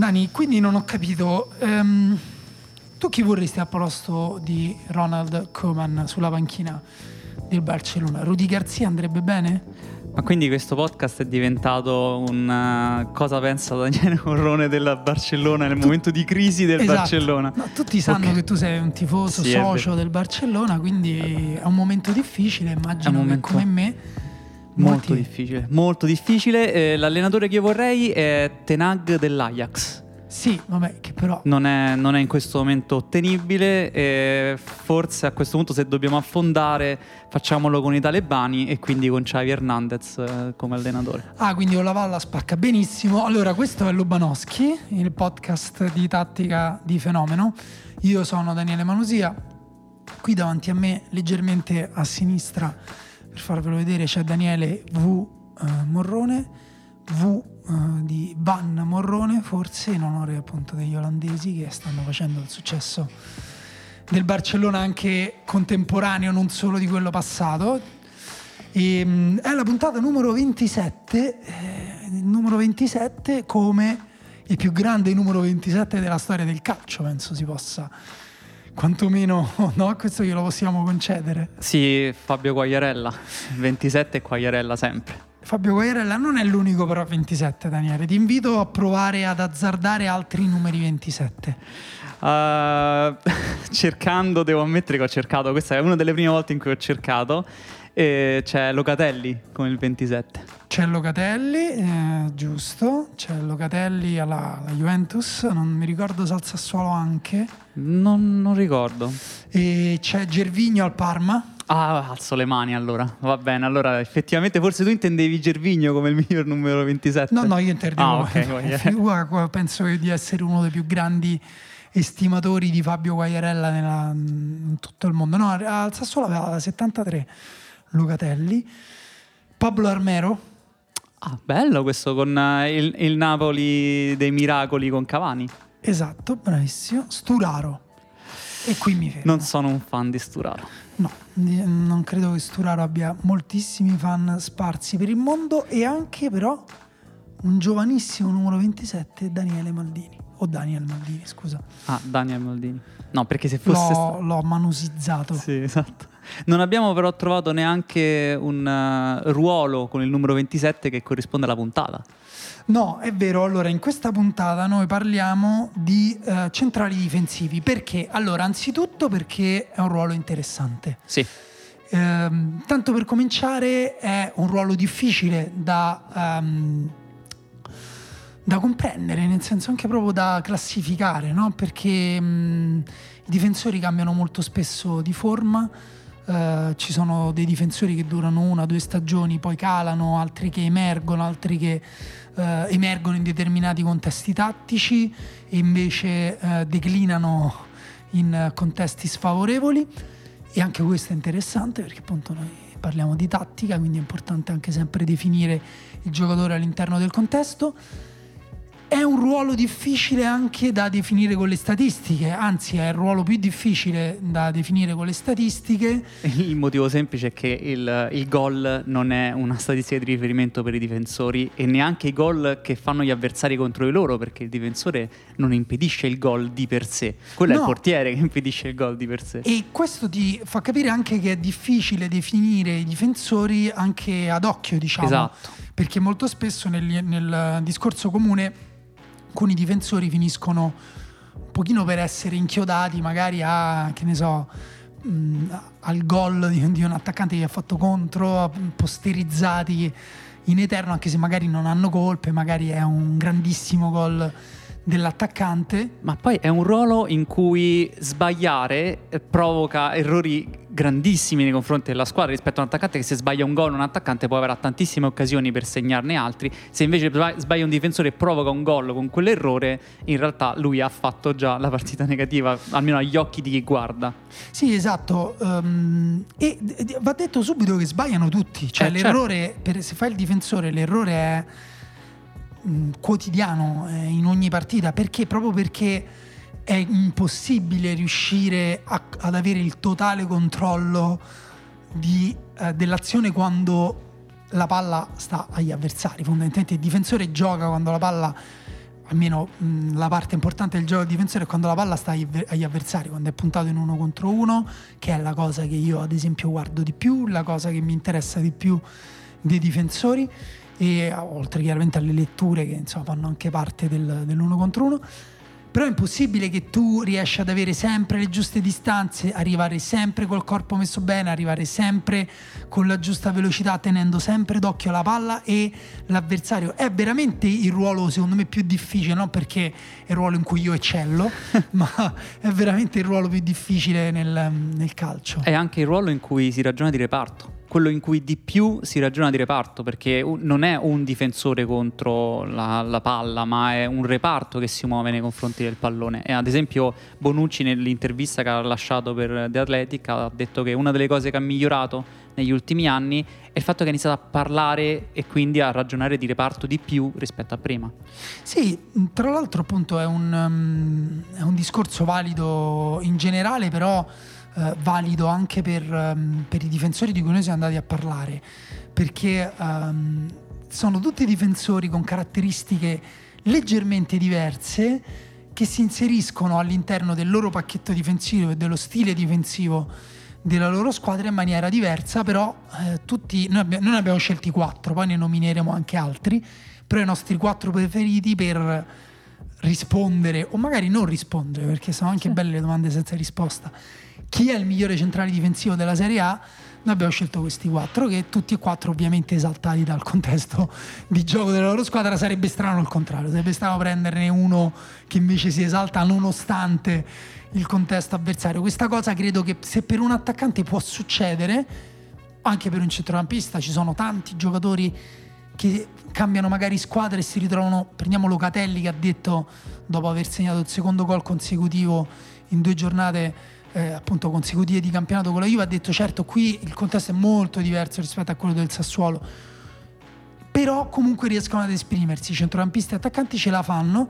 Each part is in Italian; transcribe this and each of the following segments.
Dani, quindi non ho capito. ehm, tu chi vorresti al posto di Ronald Koeman sulla panchina del Barcellona? Rudy Garzia andrebbe bene? Ma quindi questo podcast è diventato un uh, cosa pensa Daniele Corrone della Barcellona nel momento di crisi del Esatto. Barcellona? No, tutti sanno Ok. che tu sei un tifoso Sì, socio del Barcellona, quindi è un momento difficile. Immagino momento come me, Molto molti- difficile, molto difficile. Eh, l'allenatore che io vorrei è Tenag dell'Ajax. Sì, vabbè, che però Non è, non è in questo momento ottenibile e forse a questo punto se dobbiamo affondare facciamolo con i talebani e quindi con Xavi Hernandez eh, come allenatore. Ah, quindi Olavalla spacca benissimo. Allora, questo è Lubanowski, il podcast di tattica di fenomeno. Io sono Daniele Manusia. Qui davanti a me, leggermente a sinistra, per farvelo vedere, c'è Daniele V. eh, Morrone, V eh, di Van Morrone, forse in onore appunto degli olandesi che stanno facendo il successo del Barcellona anche contemporaneo, non solo di quello passato. E, mm, è la puntata numero 27, eh, numero 27 come il più grande numero 27 della storia del calcio, penso si possa quantomeno, no, questo glielo possiamo concedere. Sì, Fabio Quagliarella, 27 e Quagliarella sempre. Fabio Quagliarella non è l'unico però 27 Daniele, ti invito a provare ad azzardare altri numeri 27. Uh, cercando, devo ammettere che ho cercato, questa è una delle prime volte in cui ho cercato, e c'è Locatelli con il 27. C'è Locatelli, eh, giusto, c'è Locatelli alla, alla Juventus, non mi ricordo se al Sassuolo anche, Non, non ricordo. e c'è Gervigno al Parma. Ah, alzo le mani allora. Va bene, allora effettivamente forse tu intendevi Gervigno come il miglior numero 27. No, no, io intendevo. Ah, ok, Quagliarella. Guarda, guarda, penso di essere uno dei più grandi estimatori di Fabio Quagliarella nella- in tutto il mondo. No, al Sassuolo aveva la 73 Locatelli. Pablo Armero, Ah, bello questo con eh, il, il Napoli dei miracoli con Cavani. esatto, bravissimo. Sturaro. E qui mi fermo. Non sono un fan di Sturaro. No, non credo che Sturaro abbia moltissimi fan sparsi per il mondo e anche però un giovanissimo numero 27, Daniele Maldini. O Daniel Maldini, scusa. Ah, Daniel Maldini. No, perché se fosse... L'ho, l'ho manusizzato. Sì, esatto. Non abbiamo però trovato neanche un eh, ruolo con il numero 27 che corrisponde alla puntata. No, è vero. Allora, in questa puntata noi parliamo di eh, centrali difensivi. Perché? Allora, anzitutto perché è un ruolo interessante. Sì. Ehm, tanto per cominciare, è un ruolo difficile da, ehm, da comprendere, nel senso anche proprio da classificare, no? perché mh, i difensori cambiano molto spesso di forma. Eh, ci sono dei difensori che durano una o due stagioni, poi calano, altri che emergono, altri che eh, emergono in determinati contesti tattici e invece eh, declinano in contesti sfavorevoli. E anche questo è interessante perché appunto noi parliamo di tattica, quindi è importante anche sempre definire il giocatore all'interno del contesto. È un ruolo difficile anche da definire con le statistiche, anzi è il ruolo più difficile da definire con le statistiche. Il motivo semplice è che il, il gol non è una statistica di riferimento per i difensori e neanche i gol che fanno gli avversari contro di loro, perché il difensore non impedisce il gol di per sé. Quello è No. il portiere che impedisce il gol di per sé. E questo ti fa capire anche che è difficile definire i difensori anche ad occhio, diciamo. Esatto. Perché molto spesso nel, nel discorso comune alcuni difensori finiscono un pochino per essere inchiodati magari a, che ne so, mh, al gol di, di un attaccante che ha fatto contro, posterizzati in eterno, anche se magari non hanno colpe, magari è un grandissimo gol dell'attaccante. Ma poi è un ruolo in cui sbagliare eh, provoca errori grandissimi nei confronti della squadra rispetto a un attaccante che se sbaglia un gol un attaccante poi avrà tantissime occasioni per segnarne altri. Se invece sba- sbaglia un difensore e provoca un gol con quell'errore, in realtà lui ha fatto già la partita negativa, almeno agli occhi di chi guarda. Sì, esatto. ehm, e d- d- va detto subito che sbagliano tutti. Cioè, Eh, certo. l'errore, per- se fai il difensore, l'errore è quotidiano eh, in ogni partita. Perché? Proprio perché è impossibile riuscire a- ad avere il totale controllo di, eh, dell'azione quando la palla sta agli avversari. Fondamentalmente il difensore gioca quando la palla almeno mh, la parte importante del gioco difensore è quando la palla sta agli avversari, quando è puntato in uno contro uno, che è la cosa che io ad esempio guardo di più, la cosa che mi interessa di più dei difensori, e oltre chiaramente alle letture che insomma fanno anche parte del, dell'uno contro uno però è impossibile che tu riesci ad avere sempre le giuste distanze, arrivare sempre col corpo messo bene, arrivare sempre con la giusta velocità, tenendo sempre d'occhio la palla e l'avversario. È veramente il ruolo, secondo me, più difficile, non perché è il ruolo in cui io eccello, ma è veramente il ruolo più difficile nel, nel calcio. È anche il ruolo in cui si ragiona di reparto quello in cui di più si ragiona di reparto, perché non è un difensore contro la, la, palla, ma è un reparto che si muove nei confronti del pallone. E ad esempio Bonucci nell'intervista che ha lasciato per The Athletic ha detto che una delle cose che ha migliorato negli ultimi anni è il fatto che ha iniziato a parlare e quindi a ragionare di reparto di più rispetto a prima. Sì, tra l'altro appunto è un, um, è un discorso valido in generale, però eh, valido anche per, um, per, i difensori di cui noi siamo andati a parlare, perché um, sono tutti difensori con caratteristiche leggermente diverse che si inseriscono all'interno del loro pacchetto difensivo e dello stile difensivo della loro squadra in maniera diversa, però eh, tutti, noi, abbiamo, noi ne abbiamo scelti quattro, poi ne nomineremo anche altri, però i nostri quattro preferiti per rispondere o magari non rispondere, perché sono anche sì. belle le domande senza risposta chi è il migliore centrale difensivo della Serie A, noi abbiamo scelto questi quattro, che tutti e quattro ovviamente esaltati dal contesto di gioco della loro squadra. Sarebbe strano il contrario, sarebbe strano prenderne uno che invece si esalta nonostante il contesto avversario. Questa cosa credo che se per un attaccante può succedere, anche per un centrocampista, ci sono tanti giocatori che cambiano magari squadra e si ritrovano, prendiamo Locatelli che ha detto dopo aver segnato il secondo gol consecutivo in due giornate eh, appunto consecutive di campionato con la Juve ha detto certo qui il contesto è molto diverso rispetto a quello del Sassuolo però comunque riescono ad esprimersi. Centrocampisti e attaccanti ce la fanno.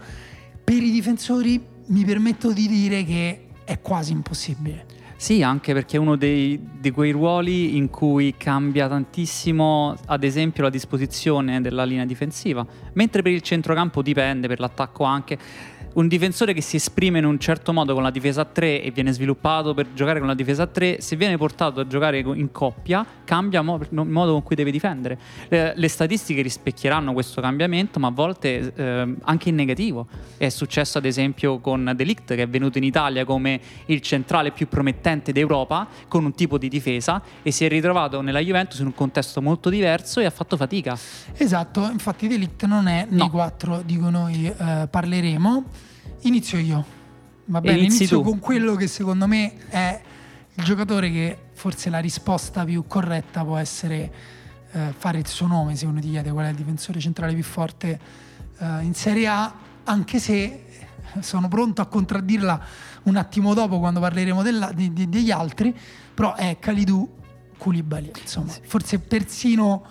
Per i difensori mi permetto di dire che è quasi impossibile. Sì, anche perché è uno dei, di quei ruoli in cui cambia tantissimo, ad esempio, la disposizione della linea difensiva, mentre per il centrocampo dipende, per l'attacco anche un difensore che si esprime in un certo modo con la difesa a 3 e viene sviluppato per giocare con la difesa a 3, se viene portato a giocare in coppia, cambia mo- il modo con cui deve difendere. Le, le, statistiche rispecchieranno questo cambiamento, ma a volte eh, anche in negativo. È successo ad esempio con Delict che è venuto in Italia come il centrale più promettente d'Europa con un tipo di difesa e si è ritrovato nella Juventus in un contesto molto diverso e ha fatto fatica. Esatto, infatti Delict non è nei no. quattro di cui noi eh, parleremo. Inizio io. Va bene, inizio tu. con quello che secondo me è il giocatore che forse la risposta più corretta può essere eh, fare il suo nome, se uno ti chiede qual è il difensore centrale più forte eh, in Serie A, anche se sono pronto a contraddirla un attimo dopo quando parleremo della, di, di, degli altri, però è Kalidou Koulibaly, insomma, forse persino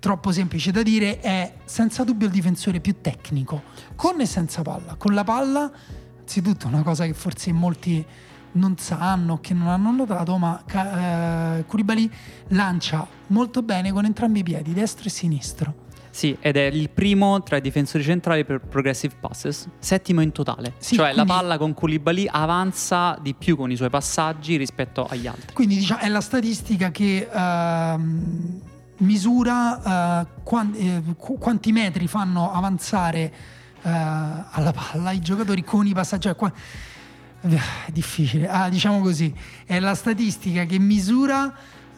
troppo semplice da dire, è senza dubbio il difensore più tecnico, con e senza palla. Con la palla, anzitutto una cosa che forse molti non sanno, che non hanno notato, ma eh, Koulibaly lancia molto bene con entrambi i piedi, destro e sinistro. Sì, ed è il primo tra i difensori centrali per progressive passes, settimo in totale. Sì, cioè quindi... la palla con Koulibaly avanza di più con i suoi passaggi rispetto agli altri. Quindi diciamo, è la statistica che uh, misura uh, quanti, eh, quanti metri fanno avanzare uh, alla palla i giocatori con i passaggi. Cioè, qua, è difficile, ah, diciamo così, è la statistica che misura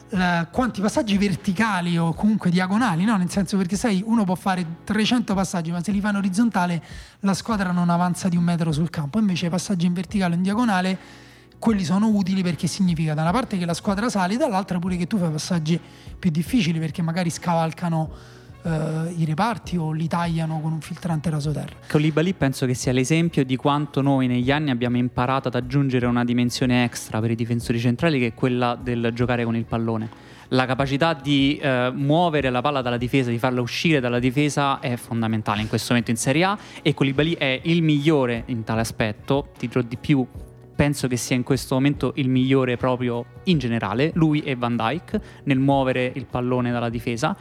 uh, quanti passaggi verticali o comunque diagonali, no? nel senso perché sai, uno può fare 300 passaggi, ma se li fa in orizzontale la squadra non avanza di un metro sul campo, invece i passaggi in verticale o in diagonale quelli sono utili perché significa da una parte che la squadra sale, dall'altra pure che tu fai passaggi più difficili perché magari scavalcano uh, i reparti o li tagliano con un filtrante rasoterra. Colibali penso che sia l'esempio di quanto noi negli anni abbiamo imparato ad aggiungere una dimensione extra per i difensori centrali che è quella del giocare con il pallone. La capacità di uh, muovere la palla dalla difesa, di farla uscire dalla difesa è fondamentale in questo momento in Serie A e Colibali è il migliore in tale aspetto, ti dirò di più, penso che sia in questo momento il migliore proprio in generale, lui e Van Dyke, nel muovere il pallone dalla difesa.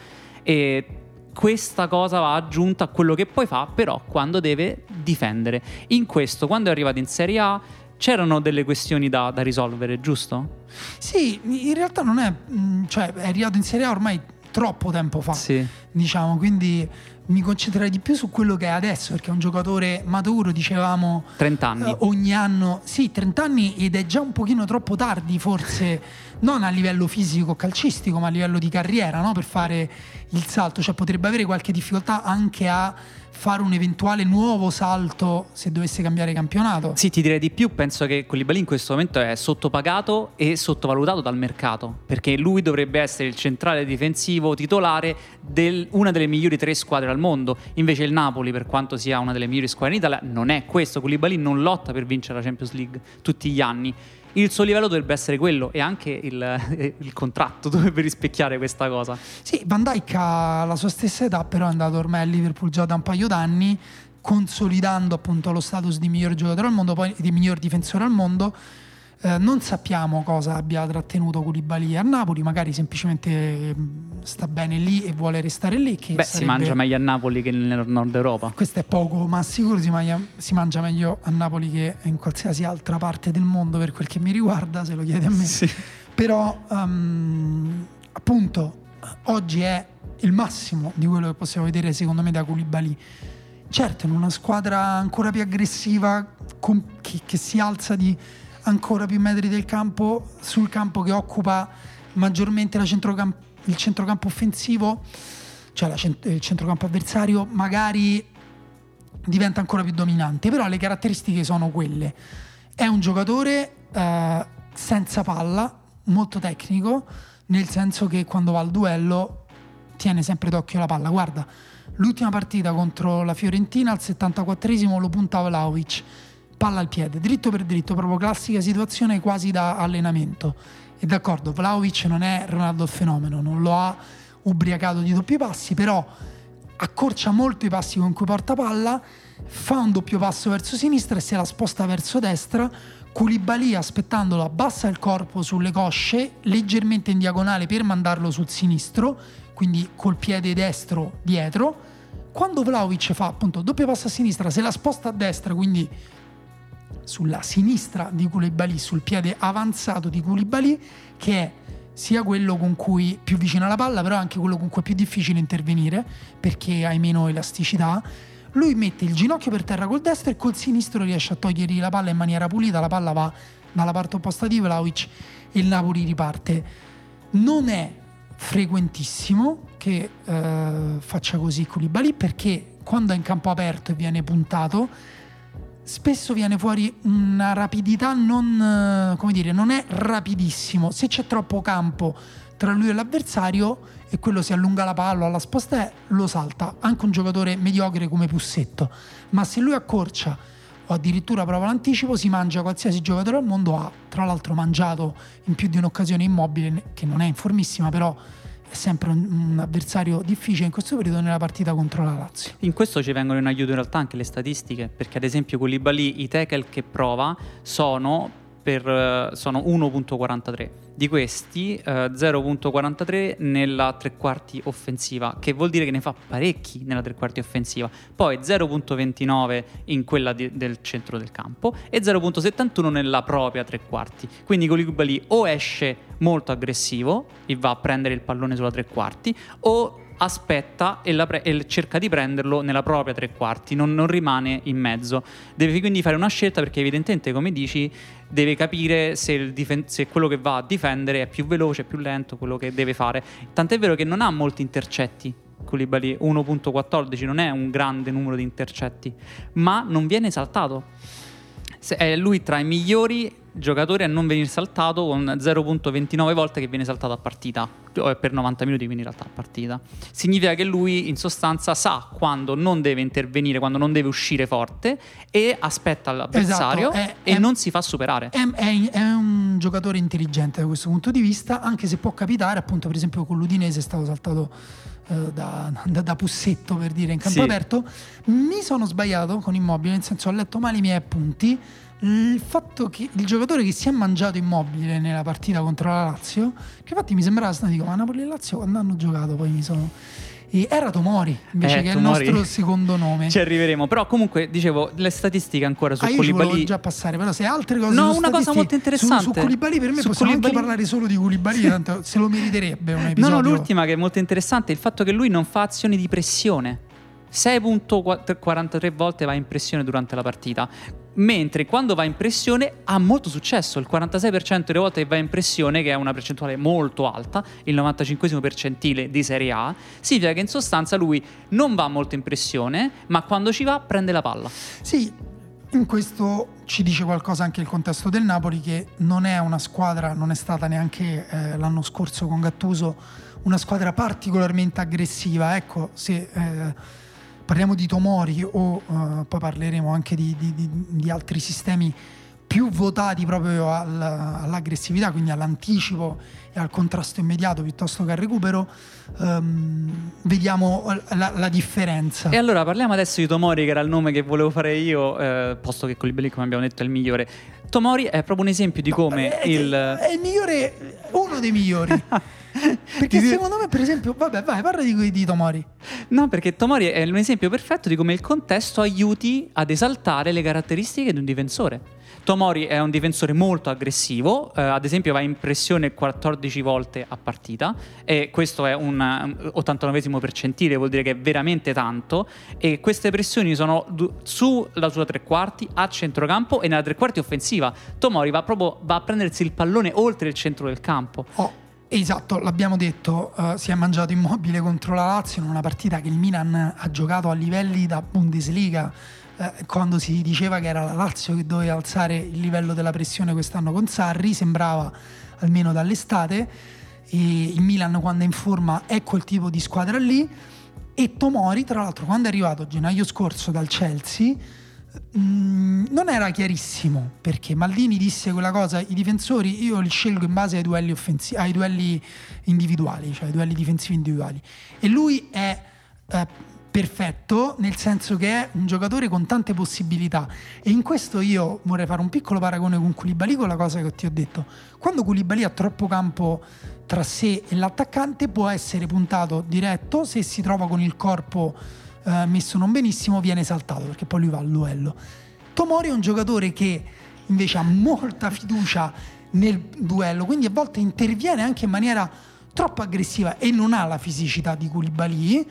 E questa cosa va aggiunta a quello che poi fa, però quando deve difendere. In questo, quando è arrivato in Serie A, c'erano delle questioni da, da risolvere, giusto? Sì, in realtà non è, mm, cioè è arrivato in Serie A ormai troppo tempo fa, Sì. diciamo, quindi mi concentrerei di più su quello che è adesso, perché è un giocatore maturo, dicevamo, 30 anni. eh, ogni anno, sì, 30 anni ed è già un pochino troppo tardi forse, non a livello fisico calcistico, ma a livello di carriera, no? per fare il salto, cioè potrebbe avere qualche difficoltà anche a fare un eventuale nuovo salto se dovesse cambiare campionato. Sì, ti direi di più, penso che Koulibaly in questo momento è sottopagato e sottovalutato dal mercato, perché lui dovrebbe essere il centrale difensivo titolare di una delle migliori tre squadre al mondo, invece il Napoli, per quanto sia una delle migliori squadre in Italia, non è questo, Koulibaly non lotta per vincere la Champions League tutti gli anni. Il suo livello dovrebbe essere quello e anche il, il contratto dovrebbe rispecchiare questa cosa. Sì, Van Dijk ha la sua stessa età, però è andato ormai a Liverpool già da un paio d'anni, consolidando appunto lo status di miglior giocatore al mondo, poi di miglior difensore al mondo. Eh, non sappiamo cosa abbia trattenuto Koulibaly a Napoli, magari semplicemente eh, sta bene lì e vuole restare lì. Che Beh, si sarebbe- mangia meglio a Napoli che nel nord Europa. Questo è poco, ma sicuro si mangia, si mangia meglio a Napoli che in qualsiasi altra parte del mondo per quel che mi riguarda, se lo chiede a me. Però ehm, appunto oggi è il massimo di quello che possiamo vedere secondo me da Koulibaly. Certo, in una squadra ancora più aggressiva, con- che, che si alza di ancora più metri del campo, sul campo che occupa maggiormente la centrocam- il centrocampo offensivo, cioè cent- il centrocampo avversario, magari diventa ancora più dominante, però le caratteristiche sono quelle. È un giocatore eh, senza palla, molto tecnico, nel senso che quando va al duello tiene sempre d'occhio la palla. Guarda, l'ultima partita contro la Fiorentina al 74esimo lo punta Vlaovic, palla al piede, dritto per dritto, proprio classica situazione quasi da allenamento. E d'accordo, Vlaovic non è Ronaldo il fenomeno, non lo ha ubriacato di doppi passi, però accorcia molto i passi con cui porta palla, fa un doppio passo verso sinistra e se la sposta verso destra. Koulibaly aspettandolo abbassa il corpo sulle cosce leggermente in diagonale per mandarlo sul sinistro, quindi col piede destro dietro. Quando Vlaovic fa appunto doppio passo a sinistra, se la sposta a destra, quindi sulla sinistra di Koulibaly, sul piede avanzato di Koulibaly, che è sia quello con cui più vicino alla palla, però anche quello con cui è più difficile intervenire, perché hai meno elasticità. Lui mette il ginocchio per terra col destro e col sinistro riesce a togliergli la palla in maniera pulita, la palla va dalla parte opposta di Vlaovic e il Napoli riparte. Non è frequentissimo che eh, faccia così Koulibaly perché quando è in campo aperto e viene puntato spesso viene fuori una rapidità non, eh, come dire, non è rapidissimo. Se c'è troppo campo tra lui e l'avversario e quello si allunga la palla alla sposta è, lo salta. Anche un giocatore mediocre come Pussetto. Ma se lui accorcia o addirittura prova l'anticipo, si mangia qualsiasi giocatore al mondo. Ha tra l'altro mangiato in più di un'occasione immobile, che non è in formissima, però è sempre un, avversario difficile in questo periodo nella partita contro la Lazio. In questo ci vengono in aiuto in realtà anche le statistiche, perché ad esempio Koulibaly i tackle che prova sono, per, eh, sono 1.43. Di questi eh, 0.43 nella tre quarti offensiva, che vuol dire che ne fa parecchi nella tre quarti offensiva. Poi 0.29 in quella di- del centro del campo e 0.71 nella propria tre quarti. Quindi Koulibaly o esce molto aggressivo e va a prendere il pallone sulla tre quarti o aspetta e, pre- e cerca di prenderlo nella propria tre quarti, non, non rimane in mezzo. Deve quindi fare una scelta perché evidentemente, come dici, deve capire se, difen- se quello che va a difendere è più veloce, più lento, quello che deve fare. Tant'è vero che non ha molti intercetti. Koulibaly 1.14 non è un grande numero di intercetti, ma non viene saltato. Se- È lui tra i migliori giocatori a non venire saltato con 0.29 volte che viene saltato a partita o per 90 minuti quindi in realtà a partita significa che lui in sostanza sa quando non deve intervenire quando non deve uscire forte e aspetta l'avversario Esatto, è- e è- non si fa superare È, è- è un giocatore intelligente da questo punto di vista, anche se può capitare, appunto, per esempio con l'Udinese è stato saltato eh, da, da- da Pussetto per dire in campo Sì. aperto. Mi sono sbagliato con Immobile, nel senso ho letto male i miei appunti. Il fatto che il giocatore che si è mangiato Immobile nella partita contro la Lazio, che infatti mi sembrava strano, dico, ma Napoli e Lazio quando hanno giocato poi mi sono... E era Tomori invece Eh, che Tomori. è il nostro secondo nome. Ci arriveremo. Però comunque, dicevo, le statistiche ancora su ah, Koulibaly... già passare, però se altre cose No, una cosa molto interessante. Su, su Koulibaly per me Su possiamo anche Koulibaly- parlare solo di Koulibaly, tanto se lo meriterebbe un No, episodio. no, l'ultima che è molto interessante è il fatto che lui non fa azioni di pressione. 6.43 volte va in pressione durante la partita, mentre quando va in pressione ha molto successo, il 46% delle volte che va in pressione, che è una percentuale molto alta, il 95 percentile di Serie A, significa che in sostanza lui non va molto in pressione, ma quando ci va prende la palla. Sì, in questo ci dice qualcosa anche il contesto del Napoli che non è una squadra, non è stata neanche eh, l'anno scorso con Gattuso una squadra particolarmente aggressiva. Ecco, se eh, parliamo di Tomori o eh, poi parleremo anche di, di- di- di altri sistemi più votati proprio al- all'aggressività, quindi all'anticipo e al contrasto immediato piuttosto che al recupero, ehm, vediamo la, la differenza. E allora parliamo adesso di Tomori, che era il nome che volevo fare io, eh, posto che Koulibaly, come abbiamo detto, è il migliore. Tomori è proprio un esempio di come è, il... è il migliore, uno dei migliori. Perché secondo me, per esempio, vabbè, vai, parla di, di Tomori. No, perché Tomori è un esempio perfetto di come il contesto aiuti ad esaltare le caratteristiche di un difensore. Tomori è un difensore molto aggressivo, eh, ad esempio va in pressione 14 volte a partita e questo è un um, 89 percentile, vuol dire che è veramente tanto e queste pressioni sono du- sulla sua tre quarti, a centrocampo e nella tre quarti offensiva. Tomori va proprio va a prendersi il pallone oltre il centro del campo. Oh, esatto, l'abbiamo detto, eh, si è mangiato immobile contro la Lazio in una partita che il Milan ha giocato a livelli da Bundesliga, eh, quando si diceva che era la Lazio che doveva alzare il livello della pressione quest'anno con Sarri, sembrava almeno dall'estate, e il Milan quando è in forma è quel tipo di squadra lì, e Tomori, tra l'altro, quando è arrivato gennaio scorso dal Chelsea, Mm, non era chiarissimo perché. Maldini disse quella cosa i difensori io li scelgo in base ai duelli, offensi- ai duelli individuali cioè ai duelli difensivi individuali. E lui è eh, perfetto nel senso che è un giocatore con tante possibilità e in questo io vorrei fare un piccolo paragone con Koulibaly con la cosa che ti ho detto quando Koulibaly ha troppo campo tra sé e l'attaccante può essere puntato diretto se si trova con il corpo eh, messo non benissimo viene saltato perché poi lui va al duello. Tomori è un giocatore che invece ha molta fiducia nel duello, quindi a volte interviene anche in maniera troppo aggressiva e non ha la fisicità di Koulibaly, eh,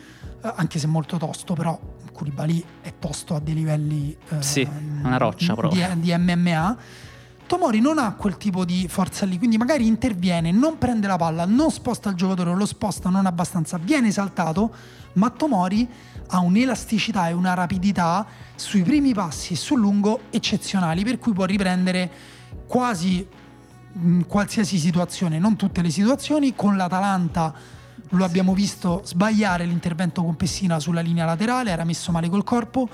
anche se molto tosto, però Koulibaly è tosto a dei livelli eh, Sì, una roccia proprio. di, di MMA. Tomori non ha quel tipo di forza lì, quindi magari interviene, non prende la palla, non sposta il giocatore, lo sposta non abbastanza, viene saltato, ma Tomori ha un'elasticità e una rapidità sui primi passi e sul lungo eccezionali, per cui può riprendere quasi mh, qualsiasi situazione, non tutte le situazioni, con l'Atalanta lo abbiamo visto sbagliare l'intervento con Pessina sulla linea laterale, era messo male col corpo,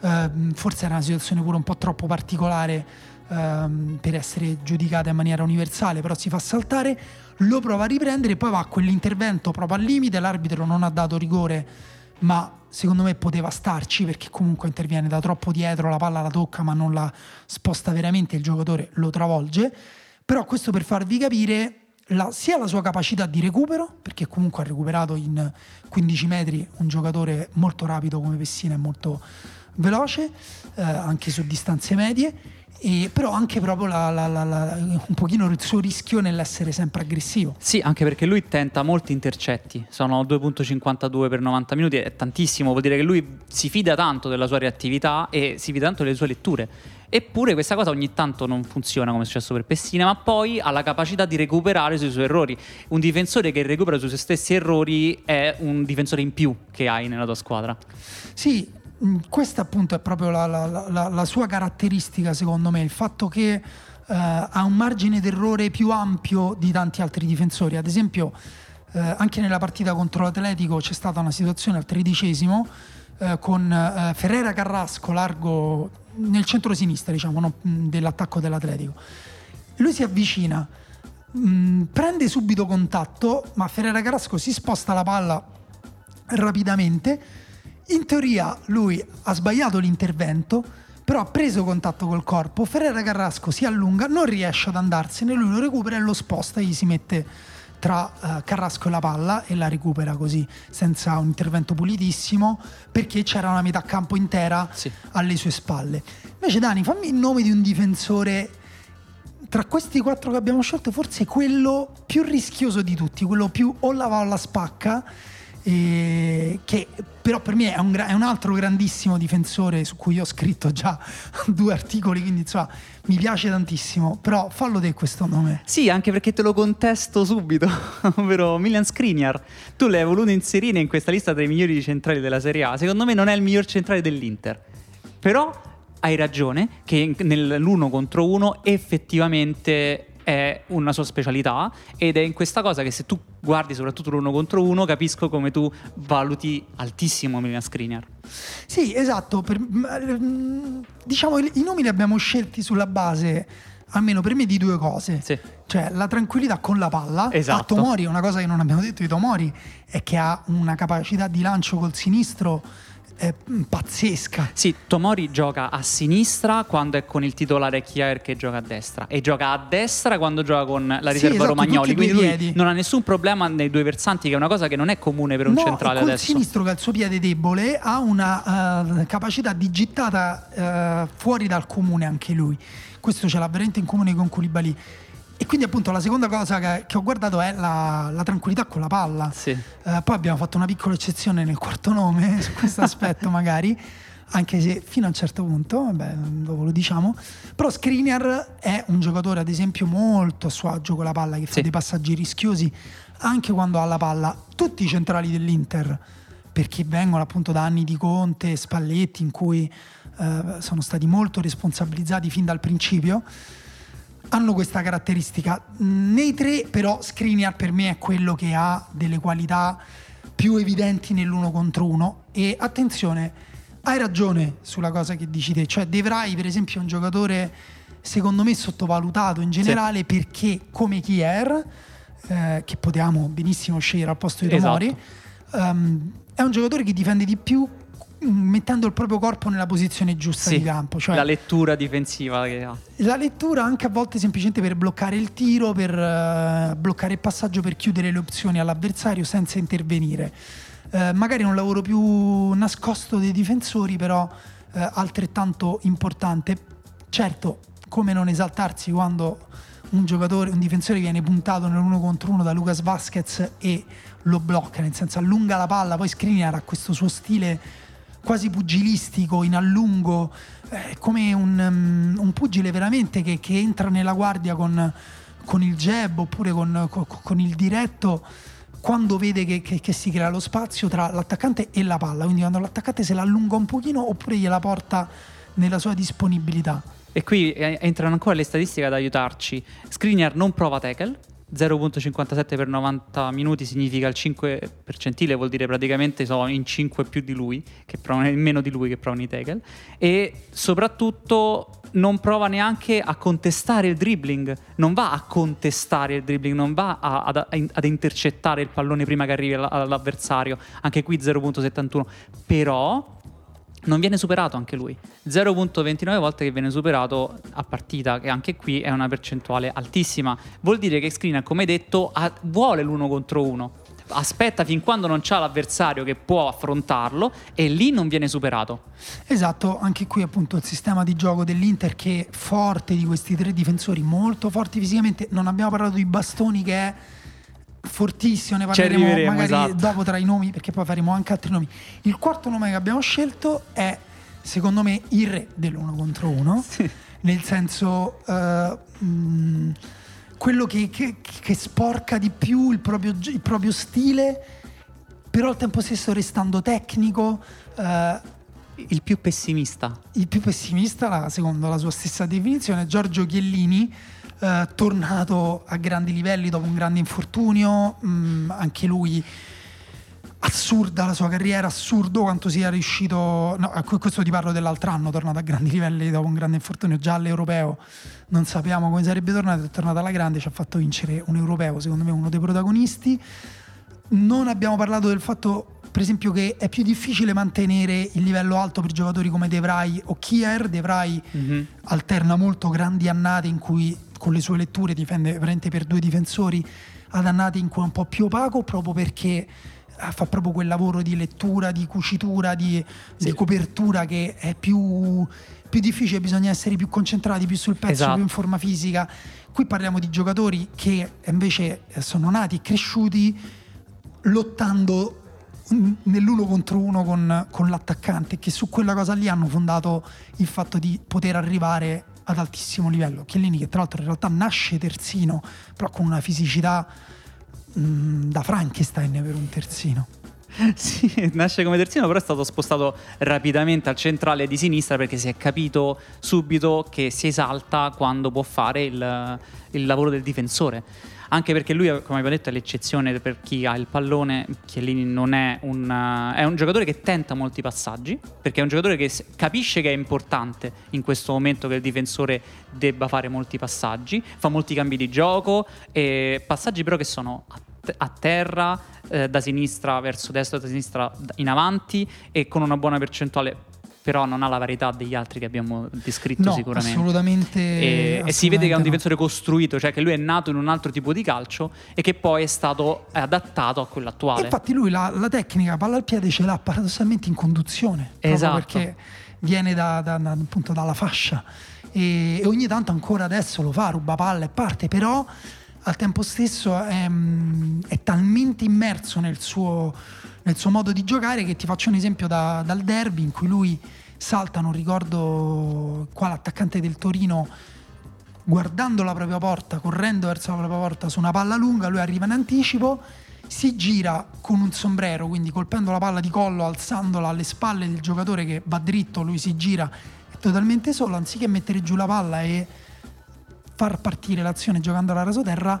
ehm, forse era una situazione pure un po' troppo particolare ehm, per essere giudicata in maniera universale, però si fa saltare, lo prova a riprendere poi va a quell'intervento proprio al limite, l'arbitro non ha dato rigore, ma secondo me poteva starci perché comunque interviene da troppo dietro, la palla la tocca ma non la sposta veramente, il giocatore lo travolge, però questo per farvi capire la- sia la sua capacità di recupero, perché comunque ha recuperato in 15 metri un giocatore molto rapido come Pessina e molto veloce, eh, anche su distanze medie, e però anche proprio la- la- la- un pochino il suo rischio nell'essere sempre aggressivo. Sì, anche perché lui tenta molti intercetti, sono 2.52 per 90 minuti, è tantissimo, vuol dire che lui si fida tanto della sua reattività e si fida tanto delle sue letture. Eppure questa cosa ogni tanto non funziona come è successo per Pessina, ma poi ha la capacità di recuperare sui suoi errori. Un difensore che recupera sui suoi stessi errori è un difensore in più che hai nella tua squadra. Sì, mh, questa appunto è proprio la, la- la- la sua caratteristica secondo me, il fatto che eh, ha un margine d'errore più ampio di tanti altri difensori. Ad esempio, eh, anche nella partita contro l'Atletico c'è stata una situazione al tredicesimo eh, con eh, Ferrera Carrasco largo nel centro-sinistra, diciamo, no, mh, dell'attacco dell'Atletico. Lui si avvicina, mh, prende subito contatto, ma Ferrera Carrasco si sposta la palla rapidamente. In teoria lui ha sbagliato l'intervento, però ha preso contatto col corpo. Ferrera Carrasco si allunga, non riesce ad andarsene, lui lo recupera e lo sposta, gli si mette tra uh, Carrasco e la palla e la recupera così senza un intervento pulitissimo perché c'era una metà campo intera Sì. alle sue spalle. Invece Dani, fammi il nome di un difensore tra questi quattro che abbiamo scelto, forse quello più rischioso di tutti, quello più o la va o la spacca, eh, che però per me è un, è un altro grandissimo difensore su cui ho scritto già due articoli, quindi insomma mi piace tantissimo, però fallo te questo nome. Sì, anche perché te lo contesto subito, ovvero Milan Skriniar. Tu l'hai voluto inserire in questa lista dei migliori centrali della Serie A. Secondo me non è il miglior centrale dell'Inter. Però hai ragione che nell'uno contro uno effettivamente è una sua specialità ed è in questa cosa che se tu guardi soprattutto l'uno contro uno capisco come tu valuti altissimo Milan Skriniar. Sì, esatto. per- mm, diciamo i i nomi li abbiamo scelti sulla base, almeno per me, di due cose. Sì. Cioè la tranquillità con la palla. Esatto. A Tomori, una cosa che non abbiamo detto di Tomori è che ha una capacità di lancio col sinistro eh, pazzesca. Sì, Tomori gioca a sinistra quando è con il titolare Kier che gioca a destra e gioca a destra quando gioca con la Sì, riserva esatto, Romagnoli. Quindi lui piedi. non ha nessun problema nei due versanti, che è una cosa che non è comune per un no, centrale adesso. sinistro che ha il suo piede debole ha una eh, capacità di gittata eh, fuori dal comune anche lui. Questo ce l'ha veramente in comune con Koulibaly. E quindi appunto la seconda cosa che, che ho guardato è la, la tranquillità con la palla. Sì. Eh, poi abbiamo fatto una piccola eccezione nel quarto nome su questo aspetto magari, anche se fino a un certo punto, vabbè, dopo lo diciamo, però Skriniar è un giocatore ad esempio molto a suo agio con la palla, che fa Sì. dei passaggi rischiosi anche quando ha la palla. Tutti i centrali dell'Inter, perché vengono appunto da anni di Conte Spalletti in cui eh, sono stati molto responsabilizzati fin dal principio, hanno questa caratteristica. Nei tre, però, Skriniar per me è quello che ha delle qualità più evidenti nell'uno contro uno. E attenzione, hai ragione sulla cosa che dici te, cioè De Vrij, per esempio, è un giocatore secondo me sottovalutato in generale perché, come Kier, eh, che potevamo benissimo scegliere al posto di Esatto. Tomori, ehm, è un giocatore che difende di più mettendo il proprio corpo nella posizione giusta Sì, di campo. Cioè, la lettura difensiva che ha. la lettura anche a volte semplicemente per bloccare il tiro, per eh, bloccare il passaggio, per chiudere le opzioni all'avversario senza intervenire. Eh, magari è un lavoro più nascosto dei difensori, però eh, altrettanto importante. Certo, come non esaltarsi quando un giocatore, un difensore viene puntato nell'uno contro uno da Lucas Vasquez e lo blocca, nel senso allunga la palla, poi Skriniar ha questo suo stile quasi pugilistico, in allungo, eh, come un, um, un pugile veramente che, che entra nella guardia con, con il jab oppure con, co- con il diretto quando vede che, che- che si crea lo spazio tra l'attaccante e la palla, quindi quando l'attaccante se la allunga un pochino oppure gliela porta nella sua disponibilità. E qui eh, entrano ancora le statistiche ad aiutarci. Skriniar non prova tackle. 0.57 per 90 minuti significa il 5 percentile, vuol dire praticamente sono in 5 più di lui, che provano, in meno di lui che provano i tackle. E soprattutto non prova neanche a contestare il dribbling, non va a contestare il dribbling, non va a- ad, ad intercettare il pallone prima che arrivi alla- all'avversario, anche qui 0.71. Però non viene superato anche lui. 0.29 volte che viene superato a partita, che anche qui è una percentuale altissima. Vuol dire che Skriniar, come detto, ha- vuole l'uno contro uno. Aspetta fin quando non c'ha l'avversario che può affrontarlo e lì non viene superato. Esatto, anche qui appunto il sistema di gioco dell'Inter che è forte di questi tre difensori, molto forti fisicamente. Non abbiamo parlato di Bastoni che è fortissimo, ne parleremo magari esatto. dopo tra i nomi perché poi faremo anche altri nomi. Il quarto nome che abbiamo scelto è secondo me il re dell'uno contro uno, nel senso eh, mh, quello che, che- che sporca di più il proprio, il proprio stile, però al tempo stesso restando tecnico. eh, Il più pessimista. il più pessimista, la- secondo la sua stessa definizione, Giorgio Chiellini, eh, tornato a grandi livelli dopo un grande infortunio, mh, anche lui assurda la sua carriera, assurdo quanto sia riuscito, no, questo ti parlo dell'altro anno, tornato a grandi livelli dopo un grande infortunio, già all'europeo non sappiamo come sarebbe tornato, è tornato alla grande, ci ha fatto vincere un europeo, secondo me uno dei protagonisti. Non abbiamo parlato del fatto, per esempio, che è più difficile mantenere il livello alto per giocatori come De Vrij o Kier. De Vrij Mhm. alterna molto grandi annate in cui con le sue letture difende veramente per due difensori, ad annate in cui è un po' più opaco proprio perché eh, fa proprio quel lavoro di lettura, di cucitura, di, Sì. di copertura che è più, più difficile, bisogna essere più concentrati, più sul pezzo, Esatto. più in forma fisica. Qui parliamo di giocatori che invece eh, sono nati e cresciuti lottando nell'uno contro uno con, con l'attaccante, che su quella cosa lì hanno fondato il fatto di poter arrivare ad altissimo livello. Chiellini, che tra l'altro in realtà nasce terzino, però con una fisicità mm, da Frankenstein per un terzino. Sì, nasce come terzino, però è stato spostato rapidamente al centrale di sinistra perché si è capito subito che si esalta quando può fare il, il lavoro del difensore. Anche perché lui, come abbiamo detto, è l'eccezione per chi ha il pallone. Chiellini non è un, è un giocatore che tenta molti passaggi, perché è un giocatore che capisce che è importante in questo momento che il difensore debba fare molti passaggi, fa molti cambi di gioco, passaggi però che sono a terra, eh, da sinistra verso destra, da sinistra in avanti e con una buona percentuale, però non ha la varietà degli altri che abbiamo descritto No, sicuramente. assolutamente. E, e si vede che è un assolutamente no. difensore costruito, cioè che lui è nato in un altro tipo di calcio e che poi è stato adattato a quello attuale. Infatti lui la, la tecnica palla al piede ce l'ha paradossalmente in conduzione, Esatto. perché viene da- da- da- appunto dalla fascia e, e ogni tanto ancora adesso lo fa, ruba palla e parte, però al tempo stesso è, mm, è talmente immerso nel suo, nel suo modo di giocare che ti faccio un esempio da- dal derby in cui lui salta, non ricordo qua l'attaccante del Torino guardando la propria porta, correndo verso la propria porta su una palla lunga, lui arriva in anticipo, si gira con un sombrero, quindi colpendo la palla di collo, alzandola alle spalle del giocatore che va dritto, lui si gira, totalmente solo, anziché mettere giù la palla e far partire l'azione giocando alla rasoterra,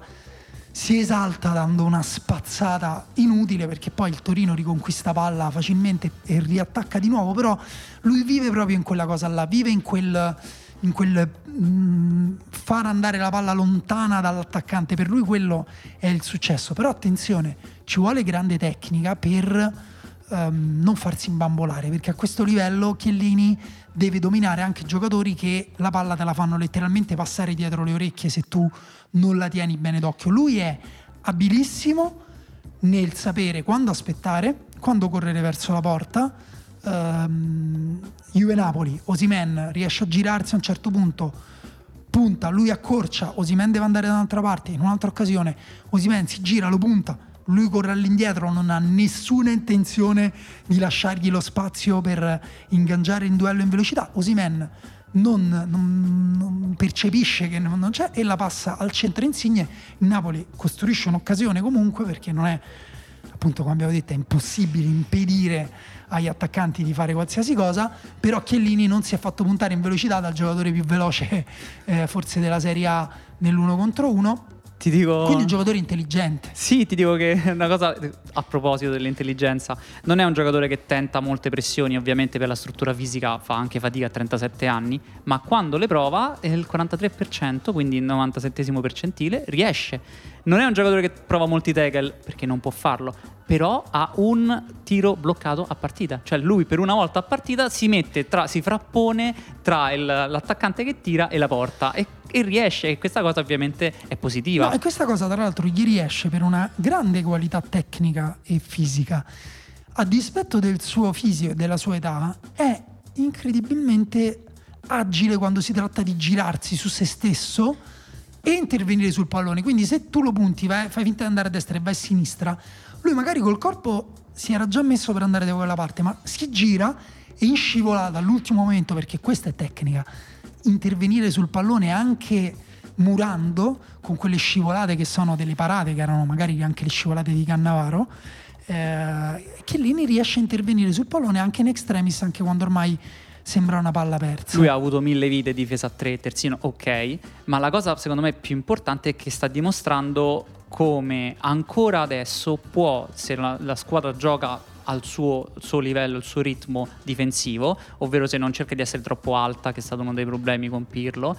si esalta dando una spazzata inutile perché poi il Torino riconquista palla facilmente e riattacca di nuovo, però lui vive proprio in quella cosa là, vive in quel, in quel mm, far andare la palla lontana dall'attaccante, per lui quello è il successo, però attenzione, ci vuole grande tecnica per ehm, non farsi imbambolare, perché a questo livello Chiellini deve dominare anche giocatori che la palla te la fanno letteralmente passare dietro le orecchie se tu non la tieni bene d'occhio. Lui è abilissimo nel sapere quando aspettare, quando correre verso la porta. Ehm, Juve Napoli, Osimen riesce a girarsi a un certo punto, punta, lui accorcia, Osimen deve andare da un'altra parte, in un'altra occasione, Osimen si gira, lo punta, lui corre all'indietro, non ha nessuna intenzione di lasciargli lo spazio per ingaggiare in duello in velocità. Osimen non, non- non percepisce che non c'è e la passa al centro insigne. Il Napoli costruisce un'occasione comunque perché non è, appunto come abbiamo detto, è impossibile impedire agli attaccanti di fare qualsiasi cosa, però Chiellini non si è fatto puntare in velocità dal giocatore più veloce eh, forse della Serie A nell'uno contro uno, Ti dico... quindi un giocatore intelligente. Sì, ti dico che una cosa a proposito dell'intelligenza, non è un giocatore che tenta molte pressioni, ovviamente per la struttura fisica fa anche fatica a 37 anni, ma quando le prova il 43%, quindi il 97 percentile, riesce. Non è un giocatore che prova molti tackle perché non può farlo, però ha un tiro bloccato a partita, cioè lui per una volta a partita si mette tra, si frappone tra il- l'attaccante che tira e la porta e, e riesce e questa cosa ovviamente è positiva. No, e questa cosa, tra l'altro, gli riesce per una grande qualità tecnica e fisica. A dispetto del suo fisico e della sua età, è incredibilmente agile quando si tratta di girarsi su se stesso e intervenire sul pallone. Quindi, se tu lo punti, vai- fai finta di andare a destra e vai a sinistra, lui magari col corpo si era già messo per andare da quella parte, ma si gira e in scivolata all'ultimo momento, perché questa è tecnica, intervenire sul pallone anche murando con quelle scivolate che sono delle parate che erano magari anche le scivolate di Cannavaro eh, Chiellini riesce a intervenire sul pallone anche in extremis anche quando ormai sembra una palla persa Lui ha avuto mille vite difesa a 3, terzino, ok, ma la cosa secondo me più importante è che sta dimostrando come ancora adesso può, se la, la squadra gioca al suo, suo livello, il suo ritmo difensivo, ovvero se non cerca di essere troppo alta, che è stato uno dei problemi con Pirlo,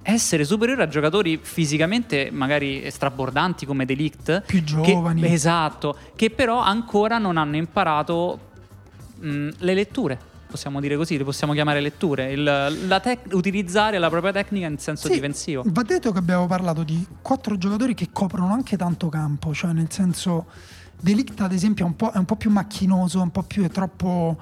essere superiore a giocatori fisicamente magari strabordanti come Delict, Più giovani. che, esatto, che però ancora non hanno imparato mh, le letture. Possiamo dire così, le possiamo chiamare letture, il, la tec- utilizzare la propria tecnica in senso Sì, difensivo. Va detto che abbiamo parlato di quattro giocatori che coprono anche tanto campo, cioè nel senso Delict ad esempio è un po', è un po' più macchinoso, un po' più è troppo